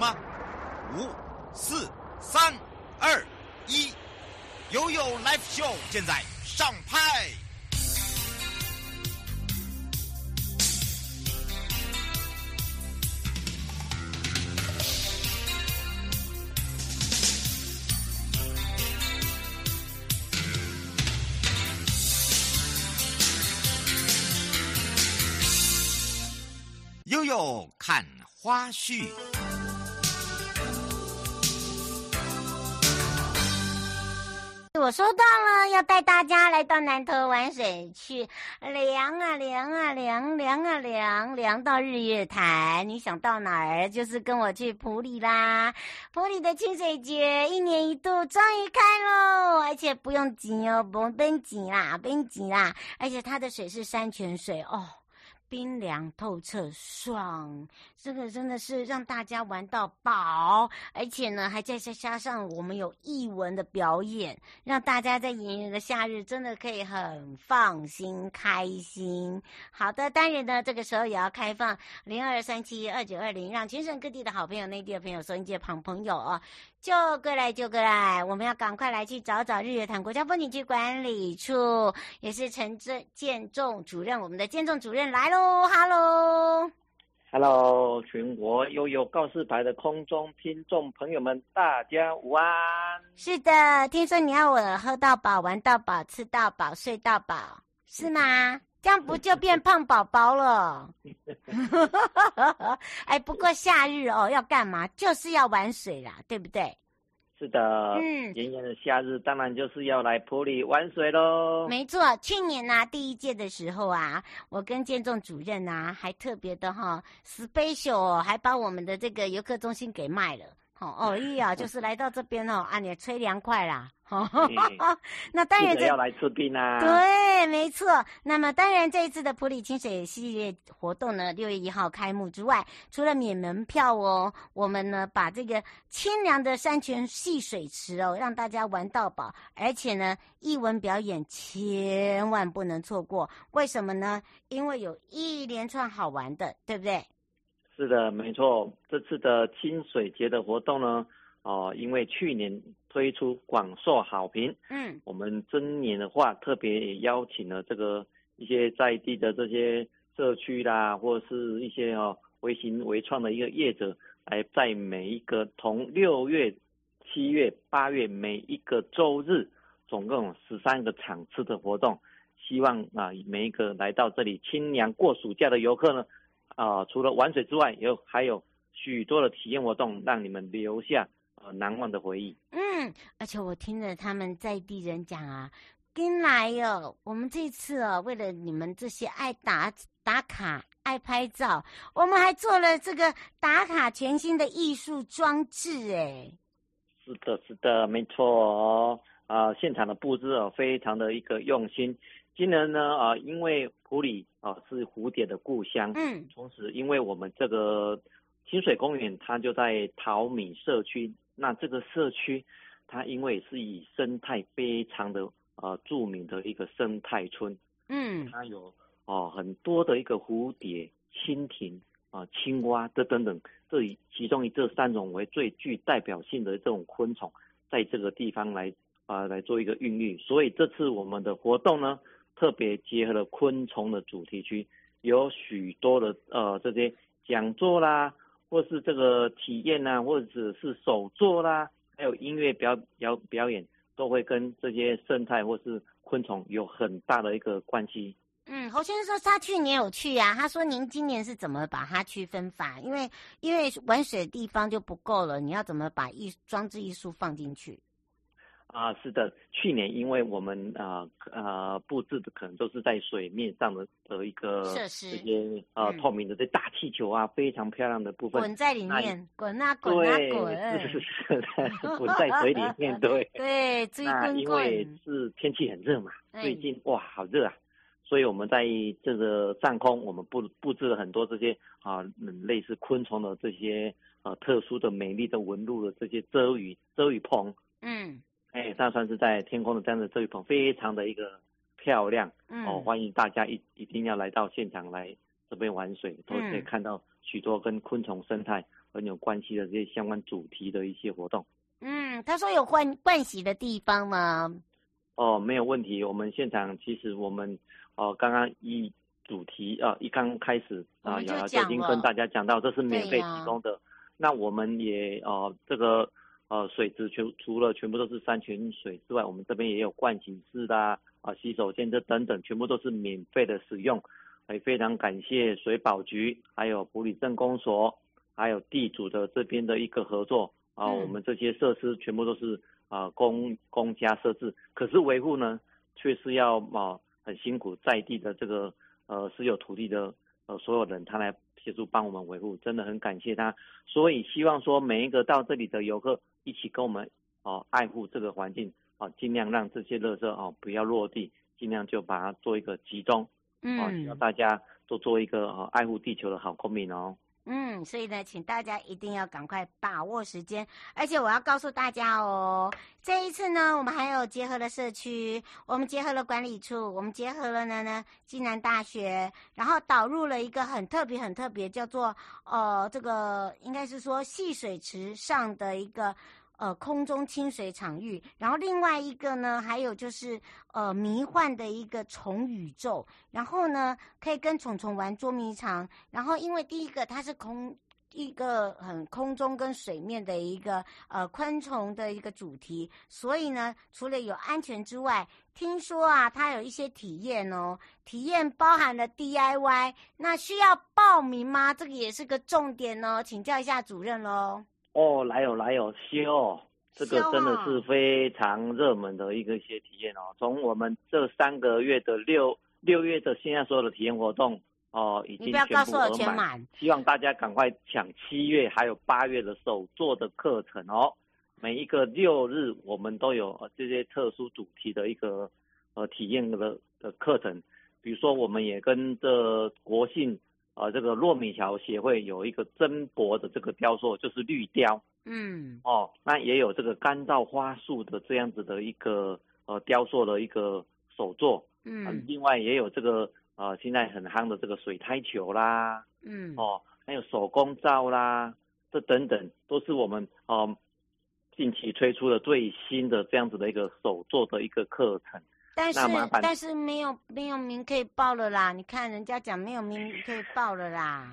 吗？五、四、三、二、一，悠悠 Live Show 现在上拍。悠悠看花絮，我收到了，要带大家来到南头玩水去，凉啊凉啊凉凉啊凉凉到日月潭。你想到哪儿？就是跟我去埔里啦。埔里的清水节一年一度终于开喽，而且不用挤哦，不用奔挤啦，不用挤啦，而且它的水是山泉水哦。冰凉透彻，爽！这个真的是让大家玩到饱，而且呢，还再加加上我们有艺文的表演，让大家在炎炎的夏日真的可以很放心、开心。好的，当然呢，这个时候也要开放零二三七二九二零，让全省各地的好朋友、内地的朋友、收音机旁朋友哦。就过来，就过来！我们要赶快来去找找日月潭国家风景区管理处，也是陈正建仲主任，我们的建仲主任来喽！哈喽，哈喽，全国悠悠告示牌的空中听众朋友们，大家午安。是的，听说你要我喝到饱、玩到饱、吃到饱、睡到饱，是吗？这样不就变胖宝宝了？哎，不过夏日哦，要干嘛？就是要玩水啦，对不对？是的，嗯，炎炎的夏日，当然就是要来普里玩水喽。没错，去年呢、啊，第一届的时候啊，我跟建仲主任啊，还特别的哈，special，还把我们的这个游客中心给卖了。哦哦，哎呀，就是来到这边哦，啊，你吹凉快啦。哦，那当然这要来吃冰啊。对，没错。那么当然，这一次的普里清水系列活动呢，六月一号开幕之外，除了免门票哦，我们呢把这个清凉的山泉戏水池哦，让大家玩到饱，而且呢，艺文表演千万不能错过。为什么呢？因为有一连串好玩的，对不对？是的，没错。这次的清水节的活动呢，哦、呃，因为去年推出广受好评，嗯，我们今年的话特别也邀请了这个一些在地的这些社区啦，或者是一些哦微型微创的一个业者，来在每一个从六月、七月、八月每一个周日，总共有十三个场次的活动，希望啊每一个来到这里清凉过暑假的游客呢。啊、呃，除了玩水之外，有还有许多的体验活动，让你们留下呃难忘的回忆。嗯，而且我听了他们在地人讲啊，跟来哦，我们这次哦，为了你们这些爱打打卡、爱拍照，我们还做了这个打卡全新的艺术装置，哎。是的，是的，没错哦。啊、呃，现场的布置哦，非常的一个用心。今年呢，啊、呃，因为普里啊、呃、是蝴蝶的故乡，嗯，同时因为我们这个清水公园它就在桃米社区，那这个社区它因为是以生态非常的呃著名的一个生态村，嗯，它有哦、呃、很多的一个蝴蝶、蜻蜓啊、呃、青蛙这等等，这以其中以这三种为最具代表性的这种昆虫，在这个地方来。啊，来做一个孕育，所以这次我们的活动呢，特别结合了昆虫的主题区，有许多的呃这些讲座啦，或是这个体验呐，或者是手作啦，还有音乐表表表演，都会跟这些生态或是昆虫有很大的一个关系。嗯，侯先生说他去年有去呀、他说您今年是怎么把它区分法？因为因为玩水的地方就不够了，你要怎么把艺装置艺术放进去？啊，是的，去年因为我们啊啊布置的可能都是在水面上的的一个这些呃、嗯、透明的这大气球啊，非常漂亮的部分，滚在里面，滚啊滚啊滚，是是是，滚在水里面，对对，追滚滚。那因为是天气很热嘛，最近哇好热啊，所以我们在这个上空，我们布布置了很多这些啊类似昆虫的这些呃、啊、特殊的美丽的纹路的这些遮雨遮雨棚，嗯。哎，那算是在天空的这样的这一棚，非常的一个漂亮。嗯，哦，欢迎大家一一定要来到现场来这边玩水，都可以看到许多跟昆虫生态很有关系的这些相关主题的一些活动。嗯，他说有换盥洗的地方吗？哦，没有问题。我们现场其实我们哦，刚刚一主题啊，一刚开始啊，瑶瑶就已经跟大家讲到，这是免费提供的。那我们也呃，这个呃水质全除了全部都是山泉水之外，我们这边也有盥洗室啦，啊洗手间这等等，全部都是免费的使用。也非常感谢水保局，还有埔里镇公所，还有地主的这边的一个合作啊。我们这些设施全部都是啊公公家设置，可是维护呢，却是要啊很辛苦在地的这个呃私有土地的呃所有人他来。协助帮我们维护，真的很感谢他。所以希望说每一个到这里的游客一起跟我们哦爱护这个环境哦，尽量让这些垃圾哦不要落地，尽量就把它做一个集中。嗯，希望大家都做一个哦爱护地球的好公民哦。嗯，所以呢，请大家一定要赶快把握时间，而且我要告诉大家哦，这一次呢，我们还有结合了社区，我们结合了管理处，我们结合了呢呢暨南大学，然后导入了一个很特别、很特别，叫做呃，这个应该是说戏水池上的一个。呃，空中清水场域，然后另外一个呢，还有就是呃，迷幻的一个虫宇宙，然后呢，可以跟虫虫玩捉迷藏，然后因为第一个它是空一个很空中跟水面的一个呃昆虫的一个主题，所以呢，除了有安全之外，听说啊，它有一些体验哦，体验包含了 DIY，那需要报名吗？这个也是个重点哦，请教一下主任喽。哦，来有来有修，这个真的是非常热门的一个一些体验哦。从我们这三个月的六六月的现在所有的体验活动哦，已经全部额满，希望大家赶快抢七月还有八月的首作的课程哦。每一个六日我们都有这些特殊主题的一个呃体验的的课程，比如说我们也跟这国信。呃，这个糯米桥协会有一个珍博的这个雕塑，就是绿雕。嗯，哦，那也有这个干燥花束的这样子的一个呃雕塑的一个手作。嗯、呃，另外也有这个呃现在很夯的这个水胎球啦。嗯，哦，还有手工皂啦，这等等都是我们哦、呃、近期推出的最新的这样子的一个手作的一个课程。但是但是没有没有名可以报了啦！你看人家讲没有名可以报了啦。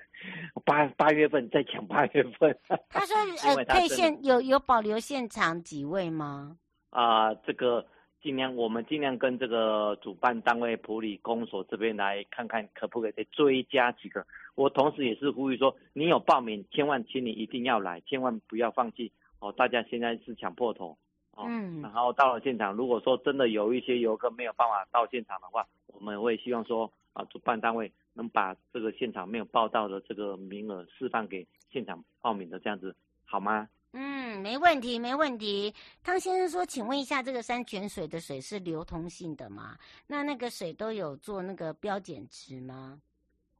八八月份再讲八月份。他说呃可以现有有保留现场几位吗？啊、呃，这个尽量我们尽量跟这个主办单位普里公所这边来看看可不可以再追加几个。我同时也是呼吁说，你有报名，千万请你一定要来，千万不要放弃哦！大家现在是抢破头。嗯，然后到了现场，如果说真的有一些游客没有办法到现场的话，我们会希望说啊，主办单位能把这个现场没有报到的这个名额释放给现场报名的这样子，好吗？嗯，没问题，没问题。汤先生说，请问一下，这个山泉水的水是流通性的吗？那那个水都有做那个标检值吗？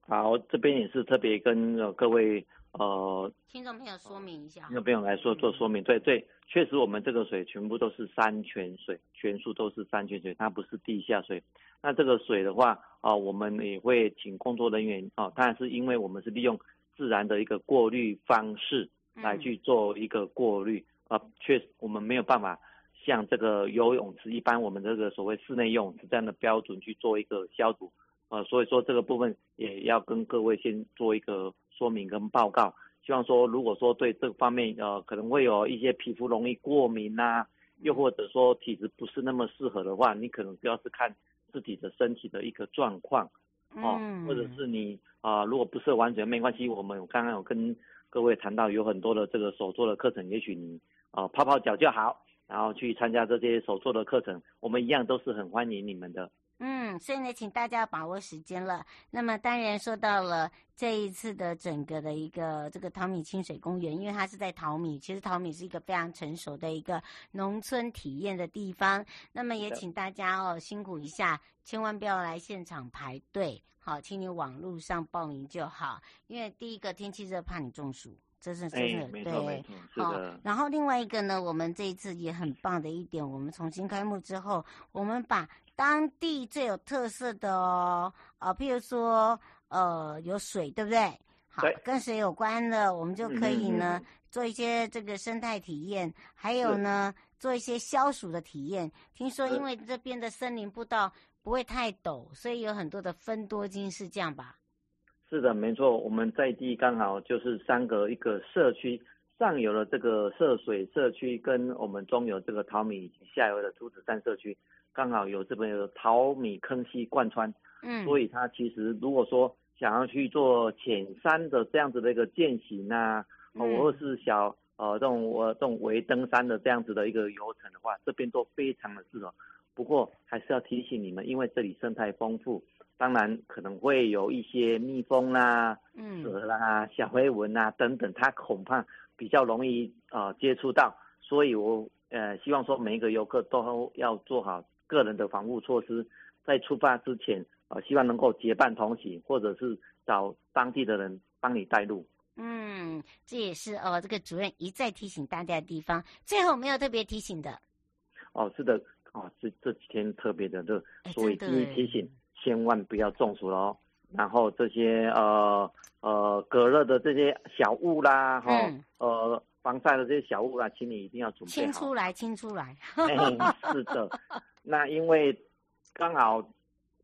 好，这边也是特别跟各位。呃，听众朋友说明一下，听众朋友来说做说明，对对，确实我们这个水全部都是山泉水，全数都是山泉水，它不是地下水。那这个水的话，啊、呃，我们也会请工作人员啊，当然是因为我们是利用自然的一个过滤方式来去做一个过滤，啊、嗯，确实我们没有办法像这个游泳池一般，我们这个所谓室内游泳池这样的标准去做一个消毒，呃，所以说这个部分也要跟各位先做一个。说明跟报告，希望说，如果说对这方面呃可能会有一些皮肤容易过敏呐、啊，又或者说体质不是那么适合的话，你可能主要是看自己的身体的一个状况哦，或者是你啊、呃，如果不是完全没关系，我们刚刚有跟各位谈到有很多的这个手作的课程，也许你啊、呃、泡泡脚就好，然后去参加这些手作的课程，我们一样都是很欢迎你们的。嗯，所以呢，请大家把握时间了。那么当然说到了这一次的整个的一个这个淘米清水公园，因为它是在淘米，其实淘米是一个非常成熟的一个农村体验的地方。那么也请大家哦辛苦一下，千万不要来现场排队，好，请你网络上报名就好。因为第一个天气热，怕你中暑。这是真的，欸、对，好。然后另外一个呢，我们这一次也很棒的一点，我们重新开幕之后，我们把当地最有特色的哦，啊，譬如说，呃，有水，对不对？好，跟水有关的，我们就可以呢、嗯、做一些这个生态体验，还有呢做一些消暑的体验。听说因为这边的森林步道不会太陡，所以有很多的分多金，是这样吧？是的，没错，我们在地刚好就是三个一个社区，上游的这个涉水社区，跟我们中游这个淘米以及下游的竹子山社区，刚好有这边有淘米坑溪贯穿，嗯，所以它其实如果说想要去做浅山的这样子的一个健行啊，或者是小呃这种我这种微登山的这样子的一个游程的话，这边都非常的适合。不过还是要提醒你们，因为这里生态丰富，当然可能会有一些蜜蜂啦、嗯、蛇啦、小飞蚊啊等等，它恐怕比较容易呃接触到，所以我呃希望说每一个游客都要做好个人的防护措施，在出发之前。呃，希望能够结伴同行，或者是找当地的人帮你带路。嗯，这也是哦，这个主任一再提醒大家的地方。最后没有特别提醒的。哦，是的，哦，这这几天特别的热，所以第一提醒，千万不要中暑了哦。然后这些呃呃隔热的这些小物啦，哈、嗯，呃防晒的这些小物啦，请你一定要准备好。清出来，清出来。哎，是的，那因为刚好。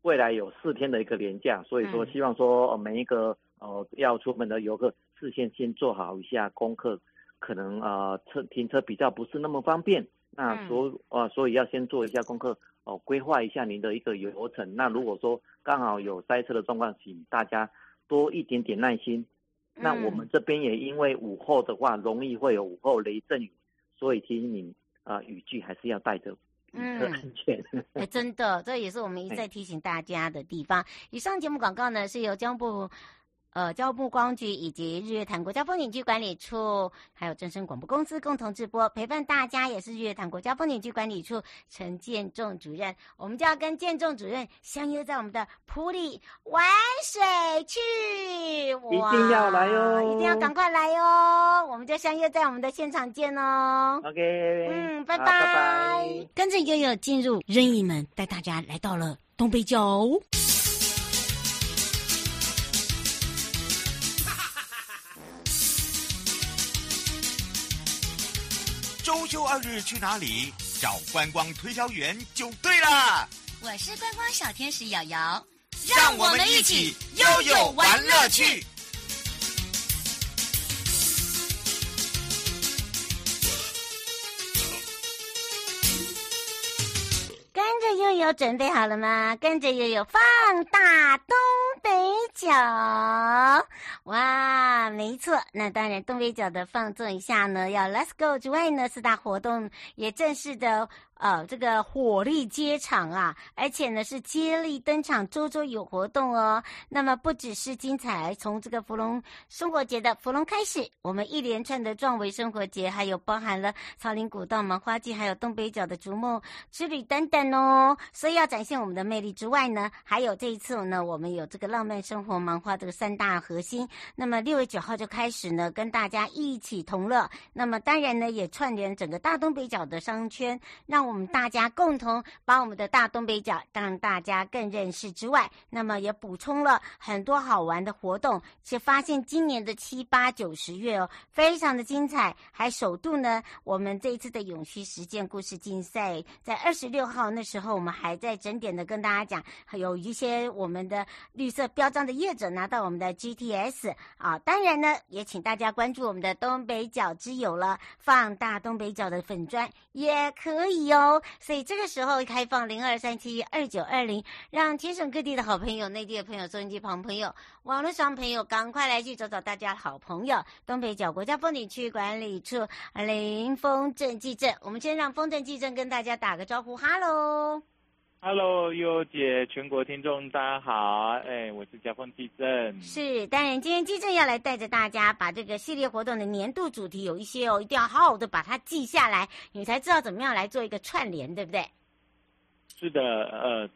未来有四天的一个连假，所以说希望说每一个呃要出门的游客事先先做好一下功课，可能呃车停车比较不是那么方便，那所呃所以要先做一下功课哦，规划一下您的一个游程。那如果说刚好有塞车的状况，请大家多一点点耐心。那我们这边也因为午后的话容易会有午后雷阵雨，所以提醒你啊雨具还是要带着。嗯，安全。哎，真的，这也是我们一再 提醒大家的地方。以上节目广告呢，是由交通部。呃，交通观光局以及日月潭国家风景区管理处，还有正声广播公司共同直播，陪伴大家也是日月潭国家风景区管理处陈建仲主任，我们就要跟建仲主任相约在我们的埔里玩水去，一定要来哟，一定要赶快来哟，我们就相约在我们的现场见哦。OK，嗯，拜拜，拜拜，跟着悠悠进入任意门，带大家来到了东北角。日去哪里？找观光推销员就对了。我是观光小天使瑶瑶，让我们一起悠悠玩乐趣。跟着悠悠准备好了吗？跟着悠悠放大东北角，哇，没错，那当然东北角的放纵一下呢，要 Let's Go 之外呢，四大活动也正式的。呃，这个火力接场啊，而且呢是接力登场，周周有活动哦。那么不只是精彩，从这个芙蓉生活节的芙蓉开始，我们一连串的壮维生活节，还有包含了草岭古道、芒花季，还有东北角的逐梦之旅等等哦。所以要展现我们的魅力之外呢，还有这一次呢，我们有这个浪漫生活芒花这个三大核心。那么六月九号就开始呢，跟大家一起同乐。那么当然呢，也串联整个大东北角的商圈，让。我们大家共同把我们的大东北角让大家更认识之外，那么也补充了很多好玩的活动，且发现今年的七八九十月哦，非常的精彩，还首度呢，我们这一次的永续实践故事竞赛，在二十六号那时候，我们还在整点的跟大家讲，有一些我们的绿色标章的业者拿到我们的 GTS 啊，当然呢，也请大家关注我们的东北角之友了，放大东北角的粉砖也可以哦。哦，所以这个时候开放零二三七二九二零，让全省各地的好朋友、内地的朋友、收音机旁朋友、网络上朋友，赶快来去找找大家好朋友——东北角国家风景区管理处林风镇记镇。我们先让风镇记镇跟大家打个招呼，哈喽。Hello，悠姐，全国听众大家好，哎，我是嘉丰地震。是，当然今天地震要来带着大家把这个系列活动的年度主题有一些哦，一定要好好的把它记下来，你才知道怎么样来做一个串联，对不对？是的，呃，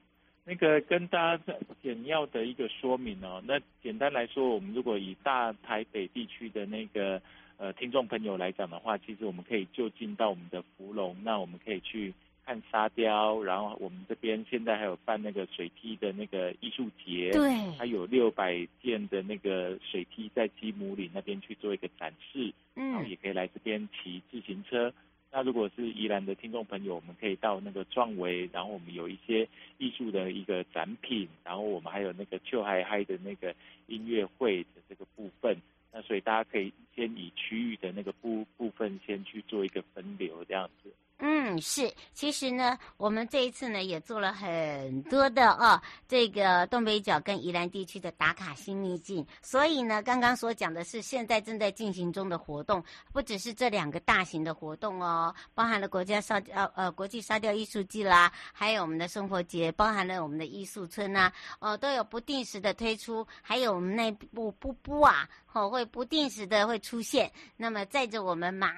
那个跟大家简要的一个说明哦。那简单来说，我们如果以大台北地区的那个呃听众朋友来讲的话，其实我们可以就近到我们的芙蓉，那我们可以去。看沙雕，然后我们这边现在还有办那个水梯的那个艺术节，对，还有六百件的那个水梯在基姆里那边去做一个展示，嗯，然后也可以来这边骑自行车。那如果是宜兰的听众朋友，我们可以到那个壮围，然后我们有一些艺术的一个展品，然后我们还有那个秋嗨嗨的那个音乐会的这个部分。那所以大家可以先以区域的那个部部分先去做一个分流，这样子。嗯，是，其实呢，我们这一次呢也做了很多的哦，这个东北角跟宜兰地区的打卡新秘境。所以呢，刚刚所讲的是现在正在进行中的活动，不只是这两个大型的活动哦，包含了国家沙雕呃国际沙雕艺术季啦，还有我们的生活节，包含了我们的艺术村呐、啊，哦，都有不定时的推出，还有我们那部布布啊。哦，会不定时的会出现，那么载着我们满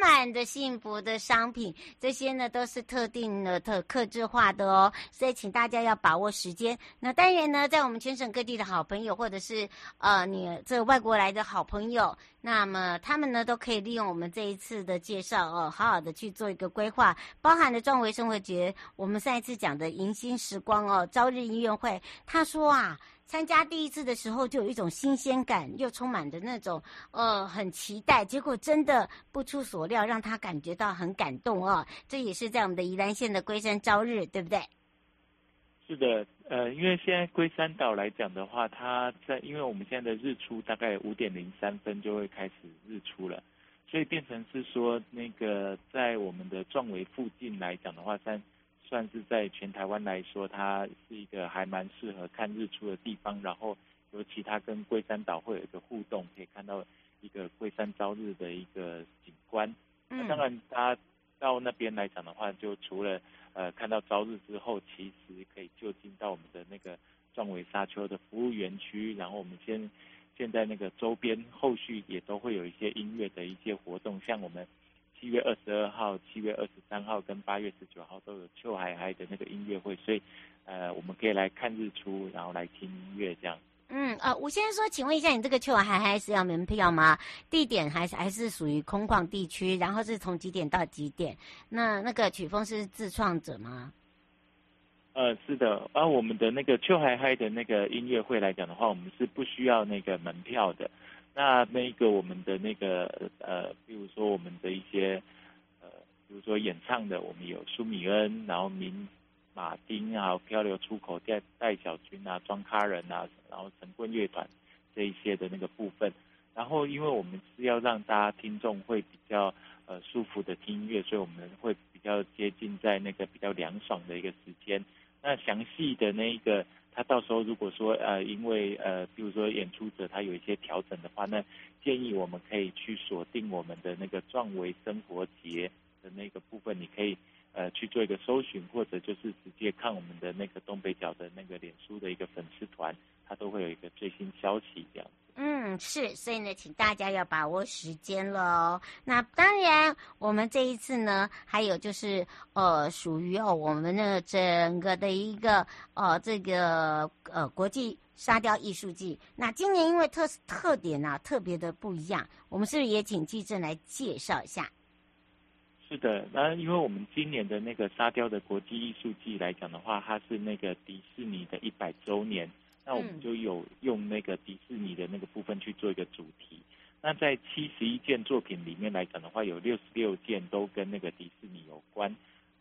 满的幸福的商品，这些呢都是特定的、特克制化的哦，所以请大家要把握时间。那当然呢，在我们全省各地的好朋友，或者是呃你这外国来的好朋友，那么他们呢都可以利用我们这一次的介绍哦，好好的去做一个规划，包含了壮围生活节，我们上一次讲的迎新时光哦，朝日音乐会，他说啊。参加第一次的时候就有一种新鲜感，又充满着那种呃很期待，结果真的不出所料，让他感觉到很感动哦。这也是在我们的宜兰县的龟山朝日，对不对？是的，呃，因为现在龟山岛来讲的话，它在因为我们现在的日出大概五点零三分就会开始日出了，所以变成是说那个在我们的壮围附近来讲的话，在算是在全台湾来说，它是一个还蛮适合看日出的地方。然后，尤其它跟龟山岛会有一个互动，可以看到一个龟山朝日的一个景观。嗯，那当然，大家到那边来讲的话，就除了呃看到朝日之后，其实可以就近到我们的那个壮伟沙丘的服务园区。然后我们先现在那个周边后续也都会有一些音乐的一些活动，像我们。七月二十二号、七月二十三号跟八月十九号都有邱海海的那个音乐会，所以，呃，我们可以来看日出，然后来听音乐这样。嗯，呃，我先说，请问一下，你这个秋海海是要门票吗？地点还是还是属于空旷地区？然后是从几点到几点？那那个曲风是自创者吗？呃，是的，而、啊、我们的那个秋海海的那个音乐会来讲的话，我们是不需要那个门票的。那那个我们的那个呃，比如说我们的一些呃，比如说演唱的，我们有舒米恩，然后明马丁啊，漂流出口带戴小军啊，装咖人啊，然后神棍乐团这一些的那个部分。然后因为我们是要让大家听众会比较呃舒服的听音乐，所以我们会比较接近在那个比较凉爽的一个时间。那详细的那一个。他到时候如果说呃，因为呃，比如说演出者他有一些调整的话，那建议我们可以去锁定我们的那个壮维生活节的那个部分，你可以呃去做一个搜寻，或者就是直接看我们的那个东北角的那个脸书的一个粉丝团，它都会有一个最新消息这样。嗯，是，所以呢，请大家要把握时间了哦。那当然，我们这一次呢，还有就是呃，属于哦我们的整个的一个呃这个呃国际沙雕艺术季。那今年因为特特点啊特别的不一样，我们是不是也请纪政来介绍一下？是的，那因为我们今年的那个沙雕的国际艺术季来讲的话，它是那个迪士尼的一百周年。那我们就有用那个迪士尼的那个部分去做一个主题。那在七十一件作品里面来讲的话，有六十六件都跟那个迪士尼有关。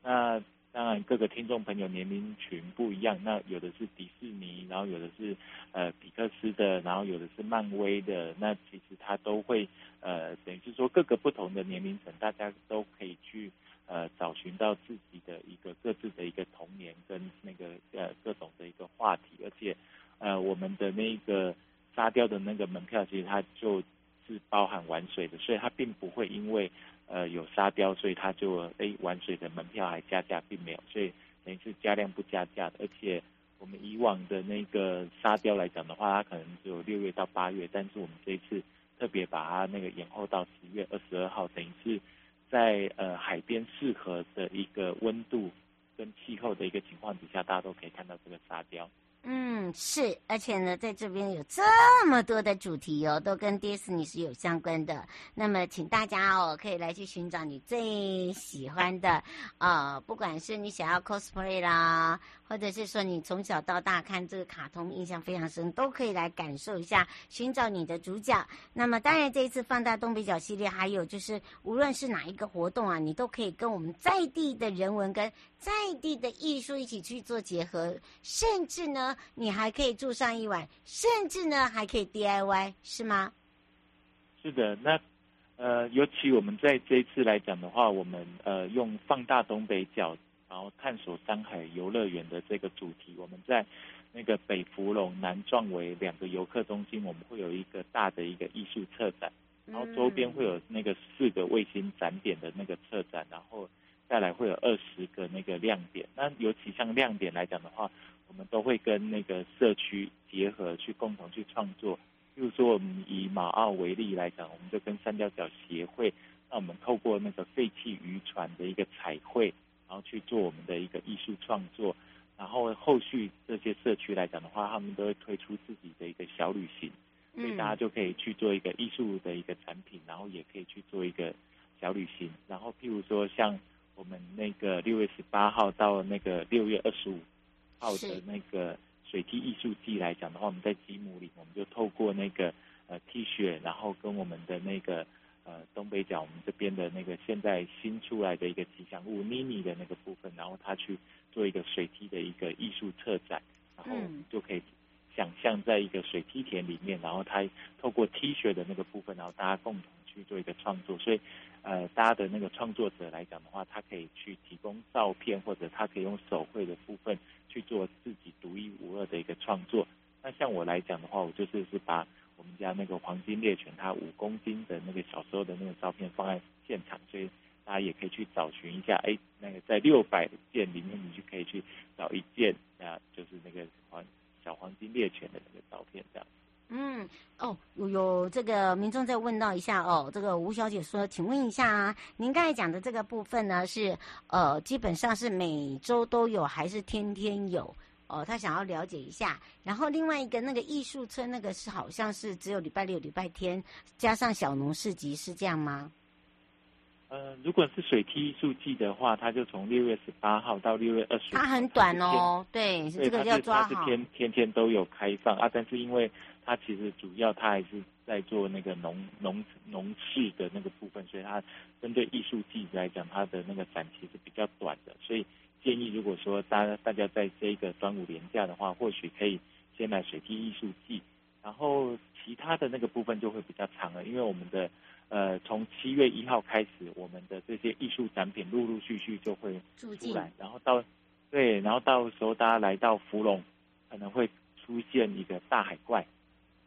那当然各个听众朋友年龄群不一样，那有的是迪士尼，然后有的是呃皮克斯的，然后有的是漫威的。那其实它都会呃等于是说各个不同的年龄层，大家都可以去呃找寻到自己的一个各自的一个童年跟那个呃各种的一个话题，而且。呃，我们的那个沙雕的那个门票，其实它就是包含玩水的，所以它并不会因为呃有沙雕，所以它就诶玩水的门票还加价，并没有，所以等于是加量不加价的。而且我们以往的那个沙雕来讲的话，它可能只有六月到八月，但是我们这一次特别把它那个延后到十月二十二号，等于是在呃海边适合的一个温度跟气候的一个情况底下，大家都可以看到这个沙雕。嗯，是，而且呢，在这边有这么多的主题哦，都跟迪士尼是有相关的。那么，请大家哦，可以来去寻找你最喜欢的，呃，不管是你想要 cosplay 啦，或者是说你从小到大看这个卡通印象非常深，都可以来感受一下，寻找你的主角。那么，当然这一次放大东北角系列，还有就是无论是哪一个活动啊，你都可以跟我们在地的人文跟在地的艺术一起去做结合，甚至呢。你还可以住上一晚，甚至呢还可以 DIY，是吗？是的，那呃，尤其我们在这一次来讲的话，我们呃用放大东北角，然后探索山海游乐园的这个主题，我们在那个北芙蓉、南壮围两个游客中心，我们会有一个大的一个艺术策展，然后周边会有那个四个卫星展点的那个策展，然后再来会有二十个那个亮点。那尤其像亮点来讲的话，我们都会跟那个社区结合，去共同去创作。比如说，我们以马澳为例来讲，我们就跟三角角协会，那我们透过那个废弃渔船的一个彩绘，然后去做我们的一个艺术创作。然后后续这些社区来讲的话，他们都会推出自己的一个小旅行，所以大家就可以去做一个艺术的一个产品，然后也可以去做一个小旅行。然后譬如说，像我们那个六月十八号到那个六月二十五。号的那个水梯艺术季来讲的话，我们在吉姆里，我们就透过那个呃 T 恤，然后跟我们的那个呃东北角我们这边的那个现在新出来的一个吉祥物妮妮的那个部分，然后他去做一个水梯的一个艺术策展，然后就可以想象在一个水梯田里面，然后他透过 T 恤的那个部分，然后大家共同去做一个创作，所以呃大家的那个创作者来讲的话，他可以去提供照片，或者他可以用手绘的部分。去做自己独一无二的一个创作。那像我来讲的话，我就是是把我们家那个黄金猎犬它五公斤的那个小时候的那个照片放在现场，所以大家也可以去找寻一下。哎，那个在六百件里面，你就可以去找一件啊，就是那个黄小黄金猎犬的那个照片这样。嗯，哦，有有这个民众在问到一下哦，这个吴小姐说，请问一下啊，您刚才讲的这个部分呢，是呃基本上是每周都有还是天天有？哦，他想要了解一下。然后另外一个那个艺术村，那个是好像是只有礼拜六、礼拜天加上小农市集，是这样吗？呃，如果是水梯艺术季的话，它就从六月十八号到六月二十五。它很短哦，对，是这个要抓好。它是天天天都有开放啊，但是因为它其实主要它还是在做那个农农农事的那个部分，所以它针对艺术季来讲，它的那个展期是比较短的。所以建议，如果说大家大家在这一个端午连假的话，或许可以先来水梯艺术季，然后其他的那个部分就会比较长了，因为我们的。呃，从七月一号开始，我们的这些艺术展品陆陆续续就会出来，然后到，对，然后到时候大家来到芙蓉，可能会出现一个大海怪，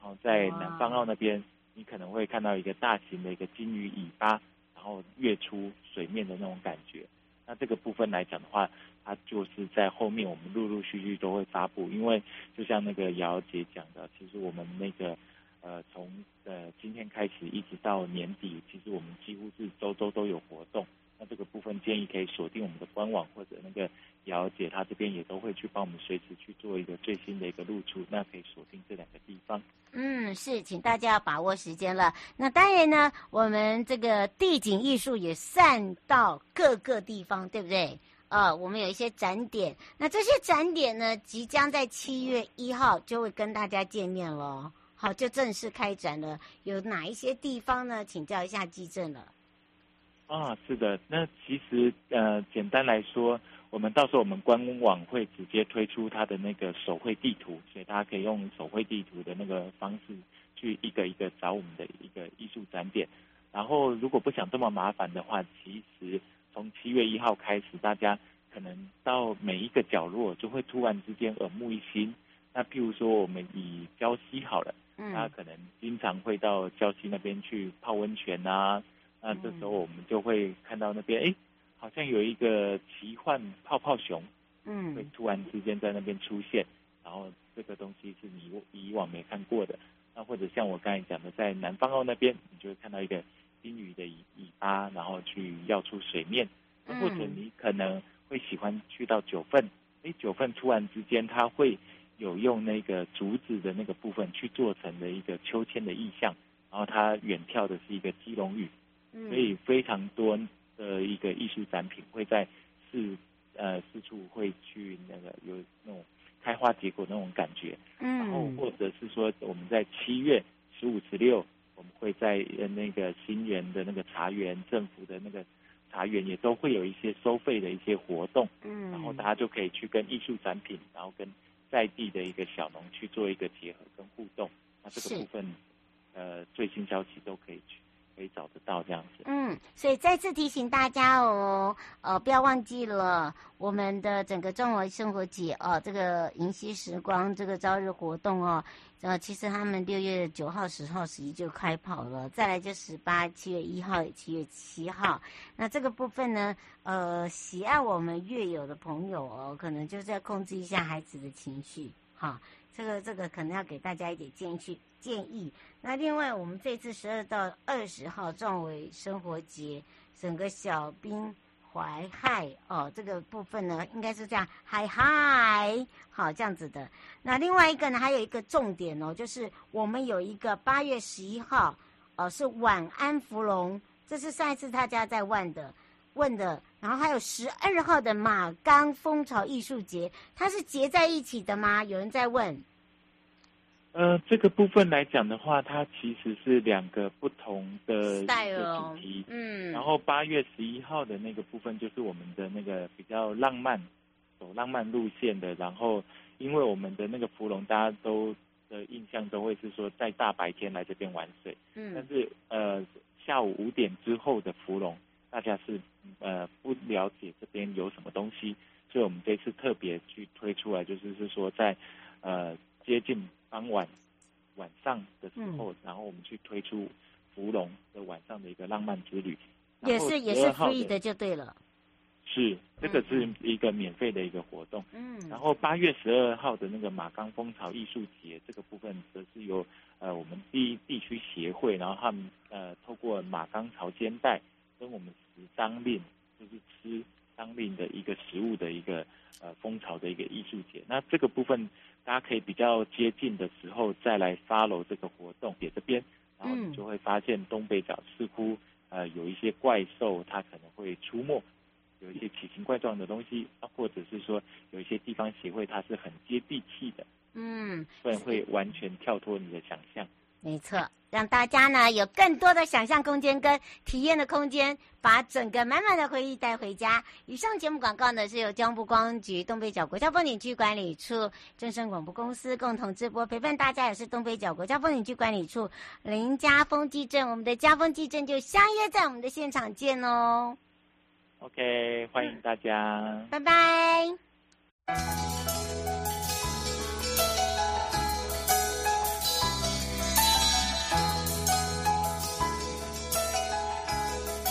然后在南方澳那边，你可能会看到一个大型的一个金鱼尾巴，然后跃出水面的那种感觉。那这个部分来讲的话，它就是在后面我们陆陆续续都会发布，因为就像那个瑶姐讲的，其实我们那个。呃，从呃今天开始一直到年底，其实我们几乎是周周都有活动。那这个部分建议可以锁定我们的官网，或者那个瑶姐她这边也都会去帮我们随时去做一个最新的一个露出。那可以锁定这两个地方。嗯，是，请大家要把握时间了。那当然呢，我们这个地景艺术也散到各个地方，对不对？呃，我们有一些展点。那这些展点呢，即将在七月一号就会跟大家见面了。好，就正式开展了。有哪一些地方呢？请教一下基正了。啊，是的。那其实呃，简单来说，我们到时候我们官网会直接推出它的那个手绘地图，所以大家可以用手绘地图的那个方式去一个一个找我们的一个艺术展点。然后，如果不想这么麻烦的话，其实从七月一号开始，大家可能到每一个角落就会突然之间耳目一新。那譬如说，我们以礁溪好了。嗯，他可能经常会到礁溪那边去泡温泉啊，那这时候我们就会看到那边，哎，好像有一个奇幻泡泡熊，嗯，会突然之间在那边出现，然后这个东西是你以往没看过的，那或者像我刚才讲的，在南方澳那边，你就会看到一个金鱼的尾尾巴，然后去跃出水面，或者你可能会喜欢去到九份，哎，九份突然之间它会有用那个竹子的那个部分去做成的一个秋千的意象，然后它远眺的是一个基隆屿，所以非常多的一个艺术展品会在四呃四处会去那个有那种开花结果那种感觉，嗯，然后或者是说我们在七月十五十六，我们会在那个新园的那个茶园政府的那个。茶园也都会有一些收费的一些活动，嗯，然后大家就可以去跟艺术展品，然后跟在地的一个小农去做一个结合跟互动。那这个部分，呃，最新消息都可以去。可以找得到这样子。嗯，所以再次提醒大家哦，呃，不要忘记了我们的整个中华生活节哦，这个迎曦时光这个朝日活动哦，呃，其实他们六月九号、十号、十一就开跑了，再来就十八、七月一号、七月七号。那这个部分呢，呃，喜爱我们乐友的朋友哦，可能就是要控制一下孩子的情绪，哈。这个这个可能要给大家一点建议去建议。那另外，我们这次十二到二十号壮围生活节，整个小兵淮海哦，这个部分呢，应该是这样嗨嗨，好这样子的。那另外一个呢，还有一个重点哦，就是我们有一个八月十一号哦，是晚安芙蓉，这是上一次他家在万的问的。然后还有十二号的马钢蜂巢艺术节，它是结在一起的吗？有人在问。呃，这个部分来讲的话，它其实是两个不同的主题。嗯。然后八月十一号的那个部分，就是我们的那个比较浪漫，走浪漫路线的。然后，因为我们的那个芙蓉，大家都的印象都会是说在大白天来这边玩水。嗯。但是呃，下午五点之后的福隆。大家是呃不了解这边有什么东西，所以我们这次特别去推出来，就是是说在呃接近傍晚晚上的时候，嗯、然后我们去推出芙蓉的晚上的一个浪漫之旅，也是也是 free 的就对了，是这个是一个免费的一个活动，嗯，然后八月十二号的那个马钢蜂巢艺术节这个部分，则是由呃我们地地区协会，然后他们呃透过马钢潮肩带跟我们。当令就是吃当令的一个食物的一个呃蜂巢的一个艺术节，那这个部分大家可以比较接近的时候再来 follow 这个活动点这边，然后你就会发现东北角似乎呃有一些怪兽它可能会出没，有一些奇形怪状的东西，或者是说有一些地方协会它是很接地气的，嗯，不然会完全跳脱你的想象。没错，让大家呢有更多的想象空间跟体验的空间，把整个满满的回忆带回家。以上节目广告呢是由交通部光局东北角国家风景区管理处、正声广播公司共同直播，陪伴大家也是东北角国家风景区管理处林家峰记者，我们的嘉丰记者就相约在我们的现场见哦。OK，欢迎大家，嗯、拜拜。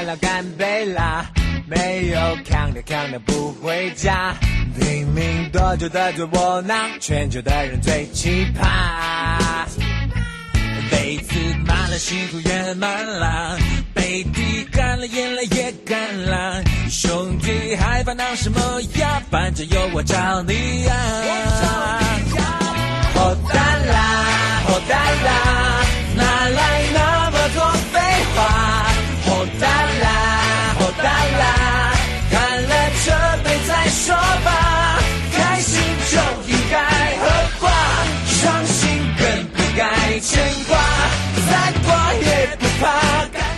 干了干杯啦！没有扛的扛的不回家，拼命多久的最窝囊，全球的人最奇葩。杯子满了，幸福圆满了，杯底干了，眼泪也干了。兄弟还烦恼什么呀？反正有我找你呀！火蛋啦，火蛋啦，哪来那么多废话？哒啦哦哒啦，干了这杯再说吧，开心就应该喝挂，伤心更不该牵挂，再挂也不怕。